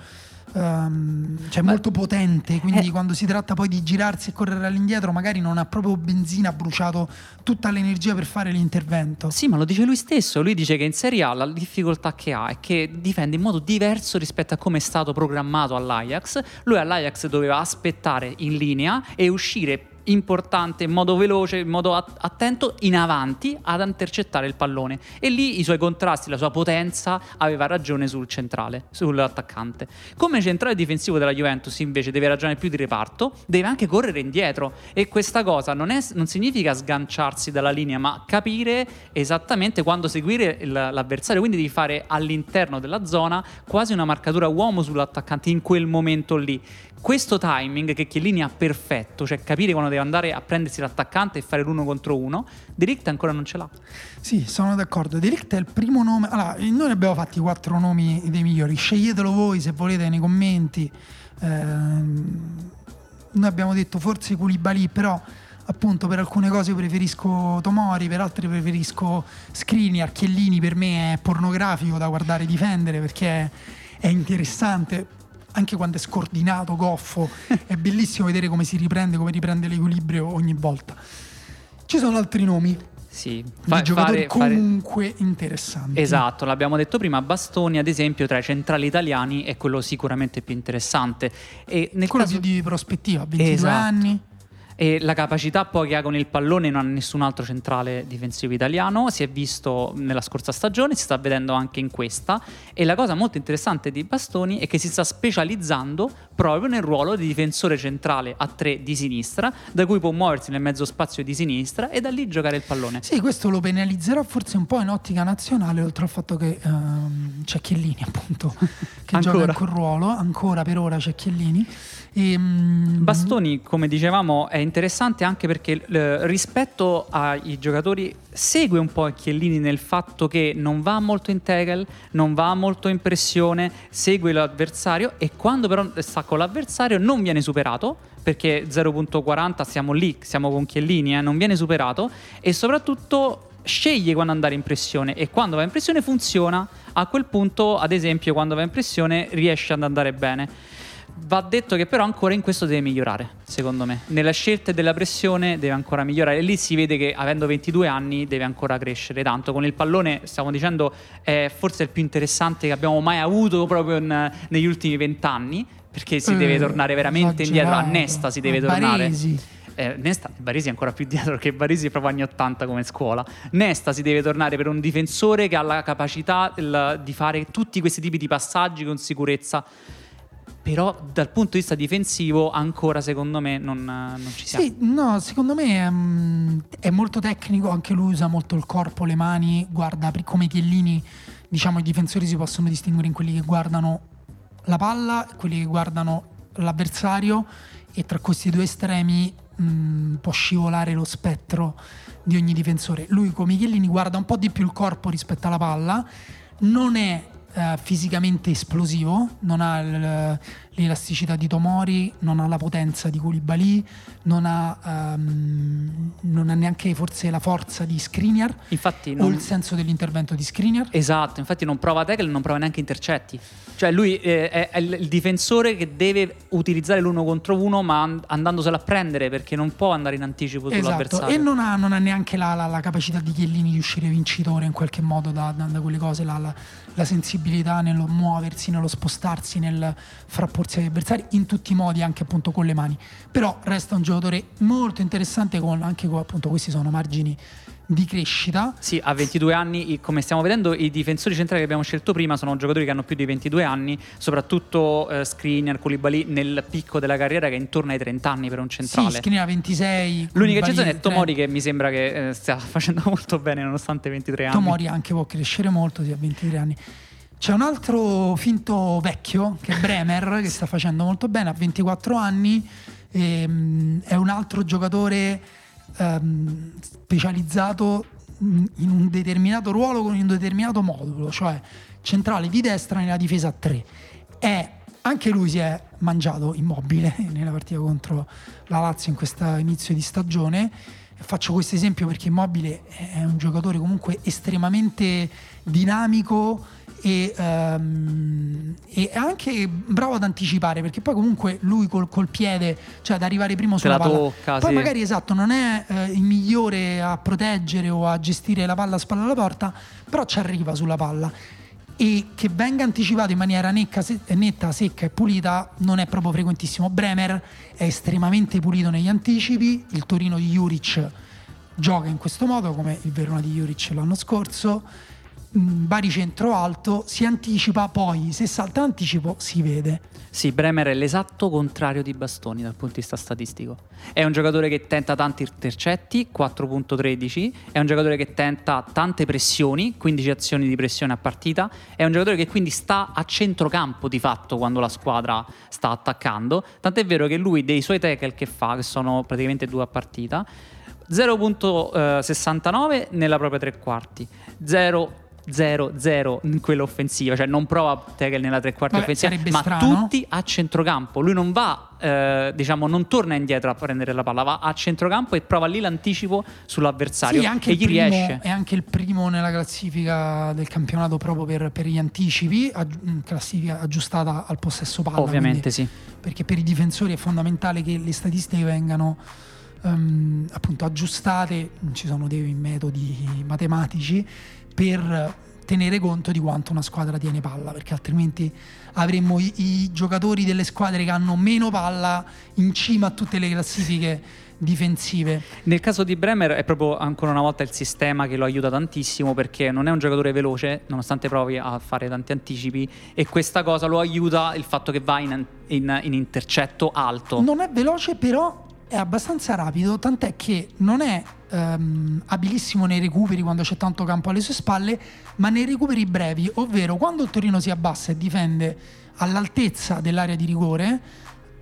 ehm, cioè Ma- molto potente, quindi Eh. quando si tratta poi di girarsi e correre all'indietro magari non ha proprio benzina, ha bruciato tutta l'energia per fare l'intervento. Sì, ma lo dice lui stesso. Lui dice che in Serie A la difficoltà che ha è che difende in modo diverso rispetto a come è stato programmato all'Ajax. Lui all'Ajax doveva aspettare in linea e uscire importante in modo veloce, in modo at- attento in avanti ad intercettare il pallone e lì i suoi contrasti, la sua potenza aveva ragione sul centrale, sull'attaccante. Come centrale difensivo della Juventus invece deve ragionare più di reparto, deve anche correre indietro e questa cosa non, è- non significa sganciarsi dalla linea, ma capire esattamente quando seguire l'avversario, quindi devi fare all'interno della zona quasi una marcatura uomo sull'attaccante in quel momento lì. Questo timing che Chiellini ha perfetto, cioè capire quando deve andare a prendersi l'attaccante e fare l'uno contro uno, Delict ancora non ce l'ha. Sì, sono d'accordo. Delict è il primo nome. Allora, noi ne abbiamo fatti quattro nomi dei migliori. Sceglietelo voi se volete nei commenti. Ehm, noi abbiamo detto forse Koulibaly, però appunto per alcune cose preferisco Tomori, per altre preferisco Skriniar, Chiellini per me è pornografico da guardare difendere perché è interessante. Anche quando è scordinato, goffo, è bellissimo vedere come si riprende, come riprende l'equilibrio ogni volta. Ci sono altri nomi Sì, di fa- giocatori fare- fare- comunque interessanti. Esatto, l'abbiamo detto prima, Bastoni ad esempio tra i centrali italiani è quello sicuramente più interessante. E nel Quello caso- più di prospettiva, 22 Esatto. anni. E la capacità poi che ha con il pallone non ha nessun altro centrale difensivo italiano, si è visto nella scorsa stagione, si sta vedendo anche in questa. E la cosa molto interessante di Bastoni è che si sta specializzando proprio nel ruolo di difensore centrale a tre di sinistra, da cui può muoversi nel mezzo spazio di sinistra e da lì giocare il pallone. Sì, questo lo penalizzerà forse un po' in ottica nazionale, oltre al fatto che ehm, c'è Chiellini, appunto, che gioca Ancora. in quel ruolo. Ancora per ora c'è Chiellini. E, mm, Bastoni, come dicevamo, è interessante anche perché eh, rispetto ai giocatori segue un po' Chiellini nel fatto che non va molto in tackle, non va molto in pressione, segue l'avversario e quando però sta con l'avversario non viene superato perché 0.40 siamo lì, siamo con Chiellini, eh, non viene superato e soprattutto sceglie quando andare in pressione e quando va in pressione funziona, a quel punto ad esempio quando va in pressione riesce ad andare bene. Va detto che però ancora in questo deve migliorare, secondo me. Nella scelta della pressione deve ancora migliorare. E lì si vede che avendo 22 anni deve ancora crescere tanto. Con il pallone, stiamo dicendo, è forse il più interessante che abbiamo mai avuto proprio in- negli ultimi 20 anni. Perché si deve eh, tornare veramente indietro. A. Nesta si deve tornare. Baresi. Eh, Nesta, Baresi è ancora più dietro perché Baresi è proprio anni 80 come scuola. Nesta si deve tornare per un difensore che ha la capacità il- di fare tutti questi tipi di passaggi con sicurezza. Però dal punto di vista difensivo ancora secondo me non, non ci siamo. Sì, no, secondo me ehm, è molto tecnico, anche lui usa molto il corpo, le mani, guarda come Chiellini, diciamo i difensori si possono distinguere in quelli che guardano la palla, quelli che guardano l'avversario e tra questi due estremi mh, può scivolare lo spettro di ogni difensore. Lui come Chiellini guarda un po' di più il corpo rispetto alla palla, non è eh, fisicamente esplosivo, non ha il- l'elasticità di Tomori, non ha la potenza di Koulibaly, non ha, ehm, non ha neanche forse la forza di Skriniar Infatti o non, il senso dell'intervento di Skriniar. Esatto, infatti non prova tackle, non prova neanche intercetti. Cioè lui eh, è, è il difensore che deve utilizzare l'uno contro uno ma and- andandosela a prendere perché non può andare in anticipo Esatto, sull'avversario. e non ha, non ha neanche la, la- la capacità di Chiellini di uscire vincitore in qualche modo da, da- da quelle cose, la, la- la sensibilità nello muoversi, nello spostarsi, nel frapporsi agli avversari, in tutti i modi, anche appunto con le mani. Però resta un giocatore molto interessante con anche con appunto questi sono margini di crescita. Sì, a 22 anni, come stiamo vedendo, i difensori centrali che abbiamo scelto prima sono giocatori che hanno più di 22 anni, soprattutto eh, Skriniar, Koulibaly nel picco della carriera che è intorno ai 30 anni per un centrale. Sì, Skriniar 26. L'unica eccezione è 30. Tomori che mi sembra che eh, stia facendo molto bene nonostante 23 anni. Tomori anche può crescere molto, sì, a 23 anni. C'è un altro finto vecchio che è Bremer, che sta facendo molto bene, ha 24 anni, ehm, è un altro giocatore ehm, specializzato in un determinato ruolo con un determinato modulo, cioè centrale di destra nella difesa a 3. È anche lui si è mangiato immobile nella partita contro la Lazio in questo inizio di stagione. Faccio questo esempio perché Immobile è un giocatore comunque estremamente dinamico e, um, e anche bravo ad anticipare perché poi comunque lui col, col piede, cioè ad arrivare primo sulla la palla. tocca, poi sì. magari esatto, non è eh, il migliore a proteggere o a gestire la palla a spalla alla porta, però ci arriva sulla palla e che venga anticipato in maniera necca, se- netta, secca e pulita non è proprio frequentissimo. Bremer è estremamente pulito negli anticipi, il Torino di Juric gioca in questo modo come il Verona di Juric l'anno scorso. Mm, Bari centro alto, si anticipa, poi se salta l'anticipo si vede. Sì, Bremer è l'esatto contrario di Bastoni dal punto di vista statistico. È un giocatore che tenta tanti intercetti, 4.13, è un giocatore che tenta tante pressioni, 15 azioni di pressione a partita, è un giocatore che quindi sta a centrocampo di fatto quando la squadra sta attaccando, tant'è vero che lui dei suoi tackle che fa, che sono praticamente due a partita, 0.69 nella propria tre quarti, 0 0-0 in quella offensiva, cioè non prova tackle nella tre quarti Vabbè, offensiva, ma strano. tutti a centrocampo. Lui non va, eh, diciamo, non torna indietro a prendere la palla, va a centrocampo e prova lì l'anticipo sull'avversario Sì, anche e gli primo- riesce. È anche il primo nella classifica del campionato proprio per, per gli anticipi, aggi- mm, classifica aggiustata al possesso palla. Ovviamente quindi- sì. perché per i difensori è fondamentale che le statistiche vengano ehm, appunto aggiustate, ci sono dei metodi matematici per tenere conto di quanto una squadra tiene palla, perché altrimenti avremmo i, i giocatori delle squadre che hanno meno palla in cima a tutte le classifiche difensive. Nel caso di Bremer è proprio ancora una volta il sistema che lo aiuta tantissimo perché non è un giocatore veloce, nonostante provi a fare tanti anticipi, e questa cosa lo aiuta il fatto che va in, in- in intercetto alto. Non è veloce, però è abbastanza rapido, tant'è che non è ehm, abilissimo nei recuperi quando c'è tanto campo alle sue spalle, ma nei recuperi brevi, ovvero quando il Torino si abbassa e difende all'altezza dell'area di rigore,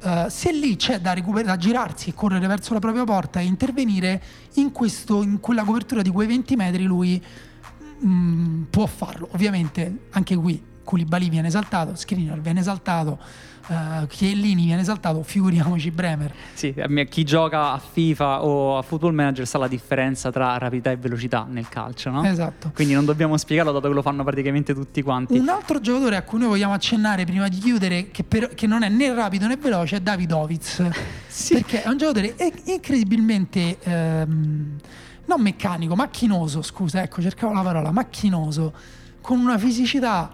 eh, se lì c'è da, recuper- da girarsi e correre verso la propria porta e intervenire, in, questo, in quella copertura di quei 20 metri lui mm, può farlo. Ovviamente anche qui Koulibaly viene esaltato, Skriniar viene esaltato, eh, Chiellini viene esaltato, figuriamoci Bremer. Sì, chi gioca a FIFA o a Football Manager sa la differenza tra rapidità e velocità nel calcio, no? Esatto. Quindi non dobbiamo spiegarlo dato che lo fanno praticamente tutti quanti. Un altro giocatore a cui noi vogliamo accennare prima di chiudere, che, però- che non è né rapido né veloce, è Davidovic. Sì. Perché è un giocatore incredibilmente ehm, non meccanico, macchinoso. Scusa, ecco, cercavo la parola, macchinoso, con una fisicità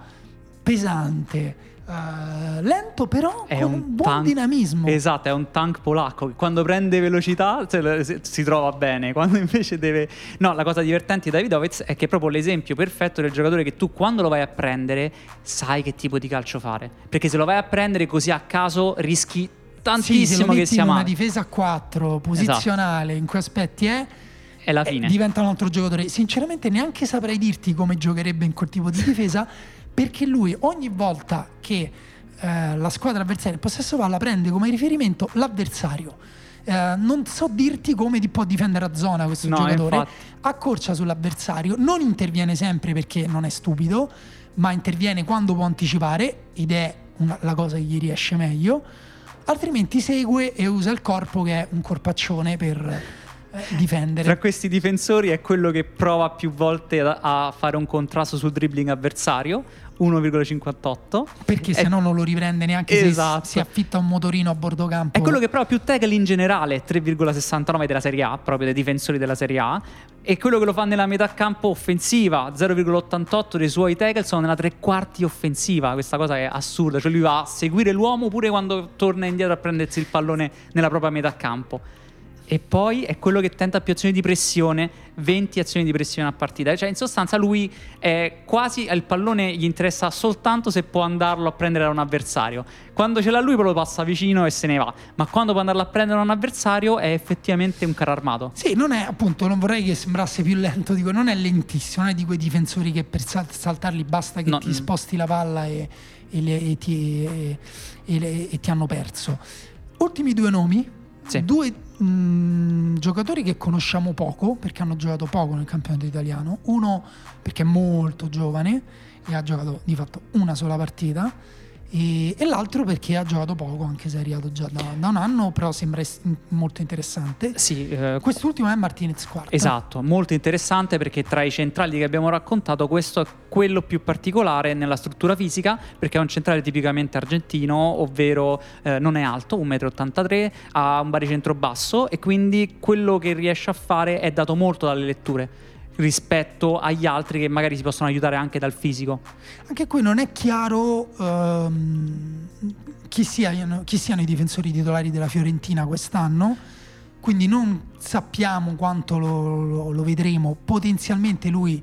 pesante, eh, lento, però È con un buon tank- dinamismo. Esatto, è un tank polacco che quando prende velocità se- si trova bene, quando invece deve... No, la cosa divertente di Davidovic è che è proprio l'esempio perfetto del giocatore che tu quando lo vai a prendere sai che tipo di calcio fare. Perché se lo vai a prendere così a caso rischi Sì, tantissimo lo che sia in una male. difesa a 4, posizionale, in cui aspetti è... È la eh, fine. diventa un altro giocatore. Sinceramente, neanche saprei dirti come giocherebbe in quel tipo di difesa, perché lui ogni volta che eh, la squadra avversaria in possesso palla prende come riferimento l'avversario. Eh, non so dirti come ti può difendere a zona questo No, giocatore. infatti. Accorcia sull'avversario, non interviene sempre perché non è stupido, ma interviene quando può anticipare ed è una- la cosa che gli riesce meglio. Altrimenti segue e usa il corpo che è un corpaccione per eh, difendere. Tra questi difensori è quello che prova più volte a fare un contrasto sul dribbling avversario, 1,58. Perché È- se no non lo riprende neanche Esatto. se si affitta un motorino a bordo campo. È quello che prova più tackle in generale, 3,69 della Serie A, proprio dei difensori della Serie A. E quello che lo fa nella metà campo offensiva, 0,88 dei suoi tackle sono nella tre quarti offensiva. Questa cosa è assurda, cioè lui va a seguire l'uomo pure quando torna indietro a prendersi il pallone nella propria metà campo. E poi è quello che tenta più azioni di pressione, 20 azioni di pressione a partita. Cioè, in sostanza, lui è quasi il pallone gli interessa soltanto se può andarlo a prendere da un avversario. Quando ce l'ha lui, lo passa vicino e se ne va. Ma quando può andarlo a prendere da un avversario, è effettivamente un carro armato. Sì, non è appunto, non vorrei che sembrasse più lento, dico, non è lentissimo, non è di quei difensori che per sal- saltarli basta che No, ti mm. sposti la palla e, e le- e ti, e- le- ti hanno perso. Ultimi due nomi, Sì. due mm, giocatori che conosciamo poco perché hanno giocato poco nel campionato italiano. Uno perché è molto giovane e ha giocato di fatto una sola partita e, e, l'altro perché ha giocato poco, anche se è arrivato già da, da un anno, però sembra es- molto interessante. Sì, eh, Quest'ultimo è Martinez quarta. Esatto, molto interessante perché tra i centrali che abbiamo raccontato questo è quello più particolare nella struttura fisica perché è un centrale tipicamente argentino, ovvero eh, non è alto, 1,83 m, ha un baricentro basso e quindi quello che riesce a fare è dato molto dalle letture rispetto agli altri che magari si possono aiutare anche dal fisico. Anche qui non è chiaro um, chi, siano, chi, siano, i difensori titolari della Fiorentina quest'anno, quindi non sappiamo quanto lo, lo, lo vedremo. Potenzialmente lui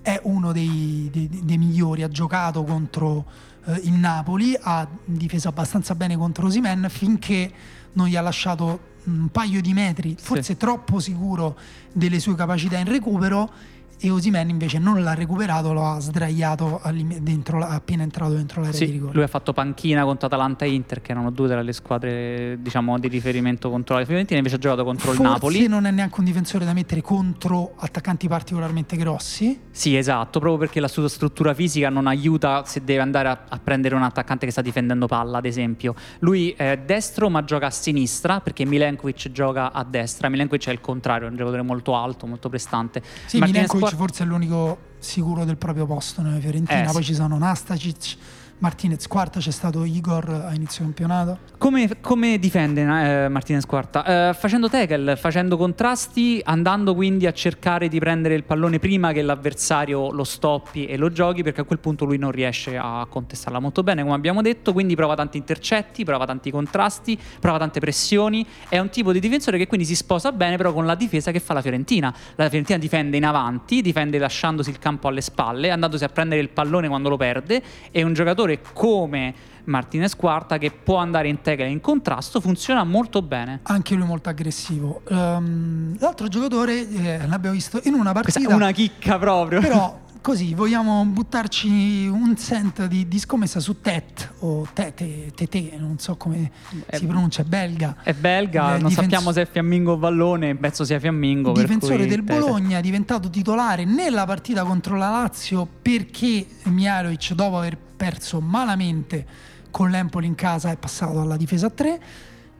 è uno dei, dei, dei migliori, ha giocato contro uh, il Napoli, ha difeso abbastanza bene contro Osimen finché non gli ha lasciato un paio di metri, forse sì. troppo sicuro delle sue capacità in recupero e Osimen invece non l'ha recuperato, lo ha sdraiato dentro, appena entrato dentro l'area sì, di rigore. Lui ha fatto panchina contro Atalanta e Inter, che erano due delle squadre diciamo, di riferimento contro la Fiorentina, invece ha giocato contro Forse il Napoli. non è neanche un difensore da mettere contro attaccanti particolarmente grossi. Sì, esatto, proprio perché la sua struttura fisica non aiuta se deve andare a, a prendere un attaccante che sta difendendo palla, ad esempio. Lui è destro ma gioca a sinistra perché Milenkovic gioca a destra. Milenkovic è il contrario, è un giocatore molto alto, molto prestante. Sì, Milenkovic Sport... forse è l'unico sicuro del proprio posto nella Fiorentina. Eh, Poi sì. ci sono Nastacic, Martinez quarta, c'è stato Igor a inizio campionato. Come, come difende eh, Martinez quarta? Eh, facendo tackle, facendo contrasti, andando quindi a cercare di prendere il pallone prima che l'avversario lo stoppi e lo giochi, perché a quel punto lui non riesce a contestarla molto bene, come abbiamo detto, quindi prova tanti intercetti, prova tanti contrasti, prova tante pressioni. È un tipo di difensore che quindi si sposa bene però con la difesa che fa la Fiorentina. La Fiorentina difende in avanti, difende lasciandosi il campo alle spalle, andandosi a prendere il pallone quando lo perde, e un giocatore come Martinez Quarta che può andare in tackle in contrasto funziona molto bene anche lui molto aggressivo um, l'altro giocatore eh, l'abbiamo visto in una partita Questa è una chicca proprio però così vogliamo buttarci un cent di, di scommessa su Tet o Tete, Tete, non so come è, si pronuncia, è belga. È belga, eh, non difens- sappiamo se è fiammingo o vallone, penso sia fiammingo. Difensore del tete. Bologna, diventato titolare nella partita contro la Lazio perché Miarovic dopo aver perso malamente con l'Empoli in casa è passato alla difesa a 3,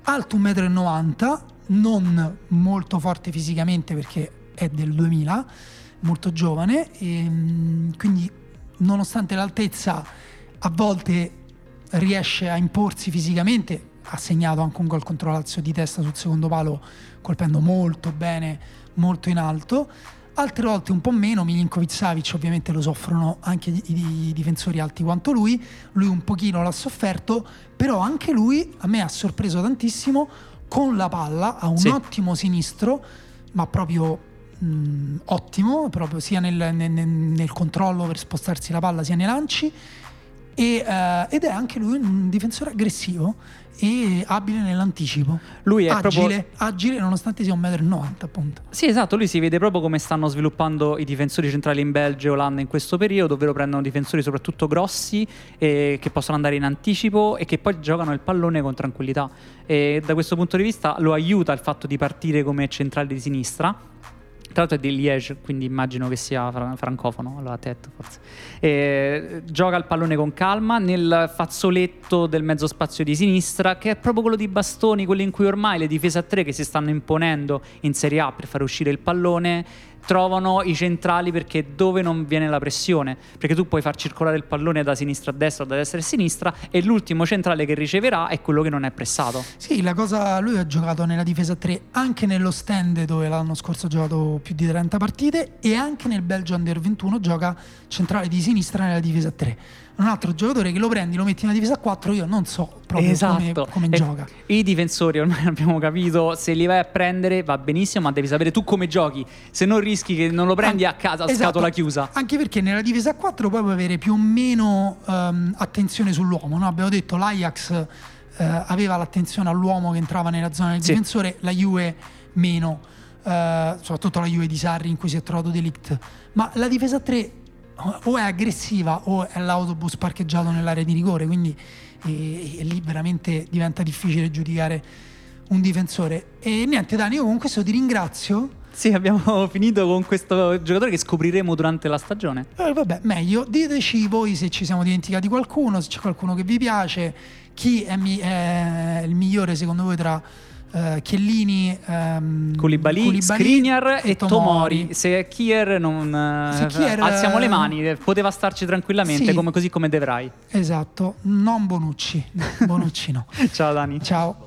alto 1,90 m, non molto forte fisicamente perché è del 2000 molto giovane. E mm, quindi nonostante l'altezza a volte riesce a imporsi fisicamente. Ha segnato anche un gol contro Lazio di testa sul secondo palo colpendo molto bene molto in alto altre volte un po' meno Milinkovic Savic ovviamente lo soffrono anche i, difensori alti quanto lui lui un pochino l'ha sofferto però anche lui a me ha sorpreso tantissimo con la palla ha un sì. ottimo sinistro ma proprio mh, mm, ottimo, proprio sia nel, nel, nel, controllo per spostarsi la palla sia nei lanci. E, uh, ed è anche lui un difensore aggressivo e abile nell'anticipo. Lui è agile, proprio... agile nonostante sia 1,90 m appunto. Sì, esatto, lui si vede proprio come stanno sviluppando i difensori centrali in Belgio e Olanda in questo periodo, ovvero prendono difensori soprattutto grossi e che possono andare in anticipo e che poi giocano il pallone con tranquillità. E da questo punto di vista lo aiuta il fatto di partire come centrale di sinistra tra l'altro è di Liège, quindi immagino che sia francofono, allora Tet forse. E, gioca il pallone con calma nel fazzoletto del mezzo spazio di sinistra, che è proprio quello di bastoni, quello in cui ormai le difese a tre che si stanno imponendo in Serie A per far uscire il pallone trovano i centrali perché dove non viene la pressione, perché tu puoi far circolare il pallone da sinistra a destra o da destra a sinistra e l'ultimo centrale che riceverà è quello che non è pressato. Sì, la cosa lui ha giocato nella difesa 3 anche nello stand dove l'anno scorso ha giocato più di 30 partite e anche nel Belgio Under 21 gioca centrale di sinistra nella difesa 3 un altro giocatore che lo prendi, lo metti in una difesa a 4, io non so proprio esatto. come, come gioca. I difensori ormai abbiamo capito, se li vai a prendere va benissimo, ma devi sapere tu come giochi. Se non rischi che non lo prendi An- a casa a esatto. scatola chiusa. Anche perché nella difesa a 4 poi puoi avere più o meno um, attenzione sull'uomo. No? Abbiamo detto l'Ajax uh, aveva l'attenzione all'uomo che entrava nella zona del sì. difensore, la Juve meno. Uh, soprattutto la Juve di Sarri in cui si è trovato Delict ma la difesa a 3 o è aggressiva o è l'autobus parcheggiato nell'area di rigore, quindi e, e lì veramente diventa difficile giudicare un difensore. E niente Dani, io con questo ti ringrazio. Sì, abbiamo finito con questo giocatore che scopriremo durante la stagione. Eh, vabbè, meglio. Diteci voi se ci siamo dimenticati qualcuno, se c'è qualcuno che vi piace, chi è, mi- è il migliore secondo voi tra eh, Chiellini, ehm, Koulibaly, Koulibaly Skriniar e Tomori. Se Kier non eh, Se Kier, alziamo le eh, mani, eh, poteva starci tranquillamente, Sì. come- così come De Vrij. Esatto, non Bonucci. Bonucci no. Ciao Dani. Ciao.